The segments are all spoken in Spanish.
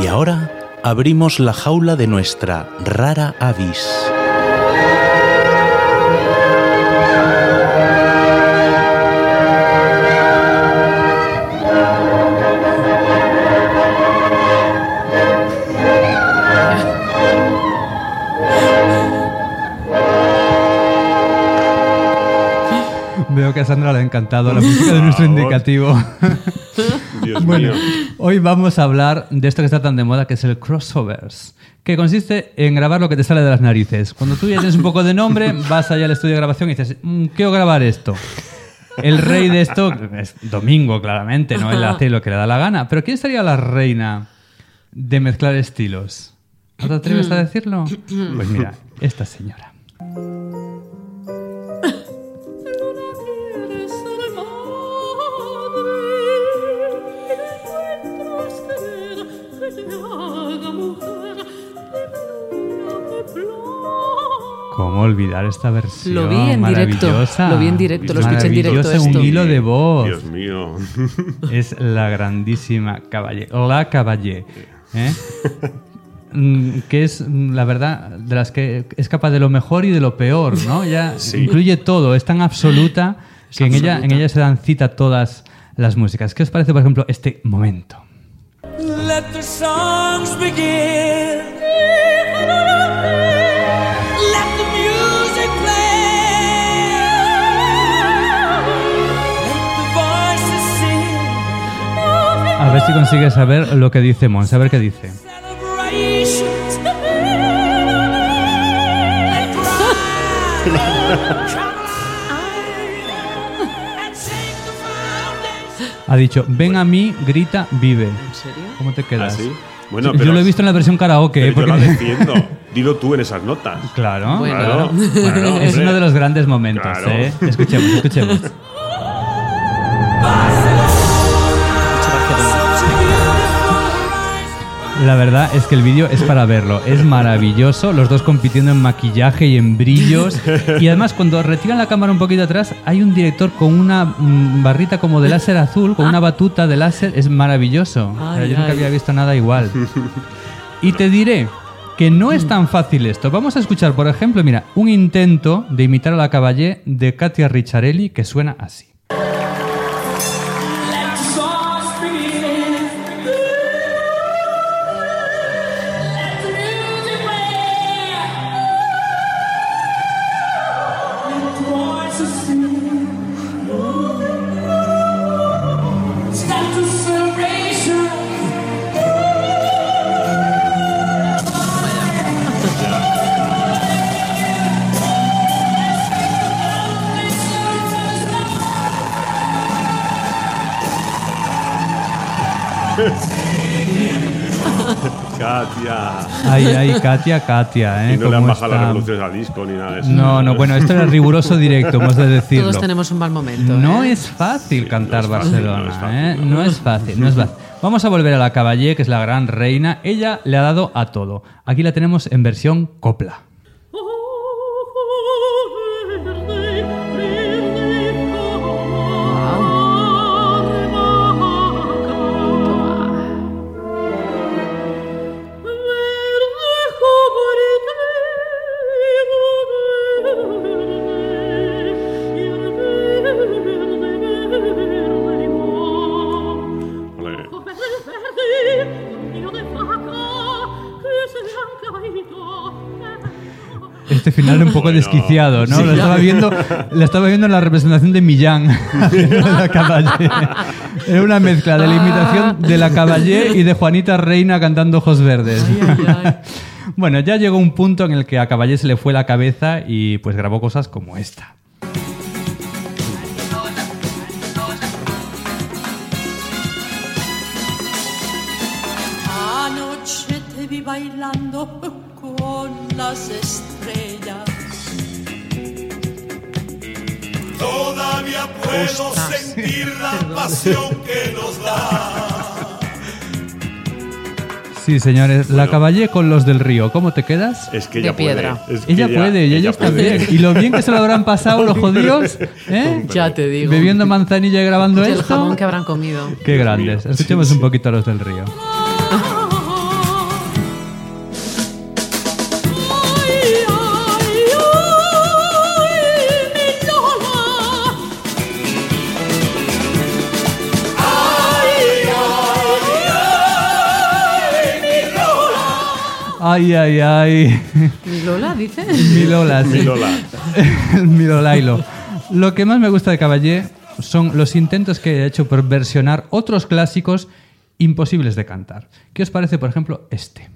Y ahora abrimos la jaula de nuestra rara avis. Veo que a Sandra le ha encantado la música de nuestro indicativo. Dios Bueno, mío. hoy vamos a hablar de esto que está tan de moda, que es el crossovers, que consiste en grabar lo que te sale de las narices. Cuando tú ya tienes un poco de nombre, vas allá al estudio de grabación y dices, "Mm, quiero grabar esto. El rey de esto es Domingo, claramente, ¿no? Él hace lo que le da la gana. Pero ¿quién sería la reina de mezclar estilos? ¿No te atreves a decirlo? Pues mira, esta señora. ¿Cómo olvidar esta versión? Lo vi en directo, maravillosa. lo vi en directo, lo escuché en directo esto. un hilo de voz. Dios mío. Es la grandísima Caballé. La Caballé. ¿eh? Mm, que es, mm, la verdad, de las que es capaz de lo mejor y de lo peor, ¿no? Ya incluye todo, es tan absoluta que en ella, en ella se dan cita todas las músicas. ¿Qué os parece, por ejemplo, este momento? Let the songs begin. A ver si consigues saber lo que dice Mons, a ver qué dice. Ha dicho, ven a mí, grita, vive. ¿En serio? ¿Cómo te quedas? ¿Ah, sí? Bueno, Yo pero- lo he visto en la versión karaoke. Pero ¿eh? porque... Yo la defiendo. Dilo tú en esas notas. Claro. Bueno. Claro. Bueno, es uno de los grandes momentos. Claro. ¿eh? Escuchemos, escuchemos. La verdad es que el vídeo es para verlo. Es maravilloso. Los dos compitiendo en maquillaje y en brillos. Y además, cuando retiran la cámara un poquito atrás, hay un director con una mm, barrita como de láser azul, con una batuta de láser. Es maravilloso. O sea, Ay, yo nunca ay. había visto nada igual. Y te diré que no es tan fácil esto. Vamos a escuchar, por ejemplo, mira, un intento de imitar a la caballé de Katia Ricciarelli que suena así. Katia. Ay, ay, Katia, Katia, ¿eh? Y no le han ¿Cómo bajado las revoluciones al disco ni nada de eso. No, no, bueno, esto era riguroso directo, hemos de decirlo. Todos tenemos un mal momento. No ¿eh? es fácil cantar no es fácil, Barcelona, no es fácil, ¿eh? no. No es fácil, no es fácil. Vamos a volver a la Caballé, que es la gran reina. Ella le ha dado a todo. Aquí la tenemos en versión copla. Este final un poco Bueno, desquiciado, ¿no? sí. Lo estaba viendo, lo estaba viendo en la representación de Millán, de la Caballé. Era una mezcla de la imitación de la Caballé y de Juanita Reina cantando Ojos Verdes. Ay, ay, ay. Bueno, ya llegó un punto en el que a Caballé se le fue la cabeza y pues grabó cosas como esta. Vi bailando con las estrellas. Todavía puedo sentir la pasión que nos da. Sí, señores, la Caballé con los del río. ¿Cómo te quedas? Es que De ella puede. piedra. es que Ella ella- puede y ella ellos puede. también. Y lo bien que se lo habrán pasado los jodidos, ¿eh? Ya te digo. Bebiendo manzanilla y grabando Y el esto. jamón que habrán comido. Qué grandes. mío. Escuchemos Sí, un sí. poquito a los del río. Ay, ay, ay. ¿Mi Lola dice? Mi Lola, sí. Mi Lola. Mi Lolailo. Lo que más me gusta de Caballé son los intentos que ha hecho por versionar otros clásicos imposibles de cantar. ¿Qué os parece, por ejemplo, este?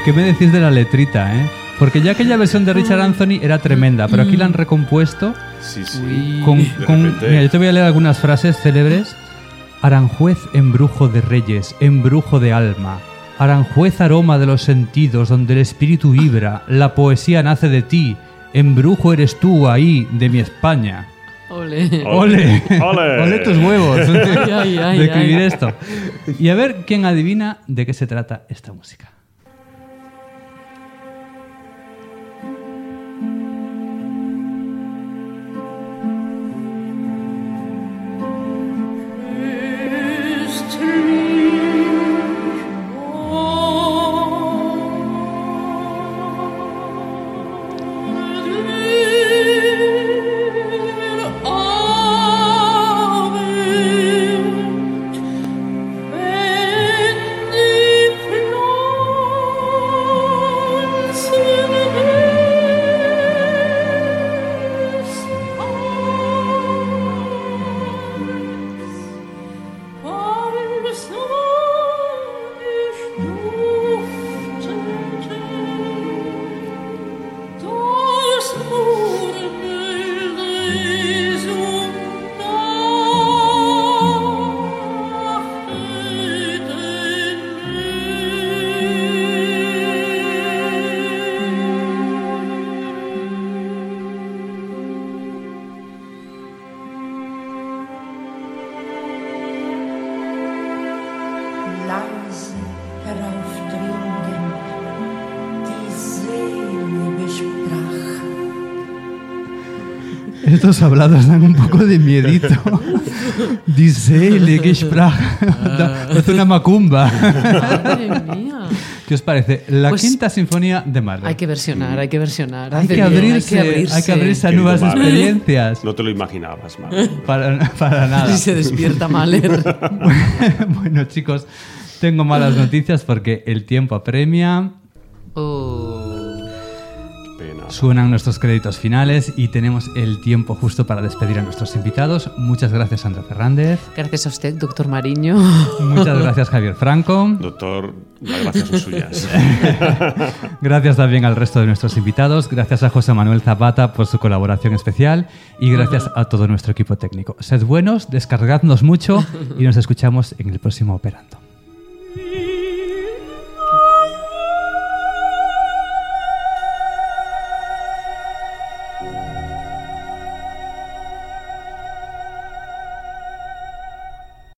¿Y qué me decís de la letrita, eh? Porque ya aquella versión de Richard Anthony era tremenda, pero aquí la han recompuesto Sí, sí. con... Con- mira, yo te voy a leer algunas frases célebres. Aranjuez, embrujo de reyes, embrujo de alma. Aranjuez, aroma de los sentidos, donde el espíritu vibra. La poesía nace de ti. Embrujo eres tú ahí, de mi España. Ole. ¡Ole! ¡Ole! ¡Ole tus huevos! Ay, ay, ay, de escribir ay. esto. Y a ver quién adivina de qué se trata esta música. Leise heraufdringen, die selige sprach. Estos hablados dan un poco de miedito. Dice que Es una macumba. Madre mía. ¿Qué os parece? La Pues- quinta sinfonía de Mahler. Hay que versionar, hay que versionar. Hay que bien, abrirse, hay que abrirse a nuevas Mahler. experiencias. No te lo imaginabas, Mahler. Para, para nada. Y se despierta Mahler. bueno, chicos, tengo malas noticias porque el tiempo apremia. Oh. Suenan nuestros créditos finales y tenemos el tiempo justo para despedir a nuestros invitados. Muchas gracias, Sandra Fernández. Gracias a usted, doctor Mariño. Muchas gracias, Javier Franco. Doctor, las gracias son suyas. Gracias también al resto de nuestros invitados. Gracias a José Manuel Zapata por su colaboración especial. Y gracias a todo nuestro equipo técnico. Sed buenos, descargadnos mucho y nos escuchamos en el próximo Operando.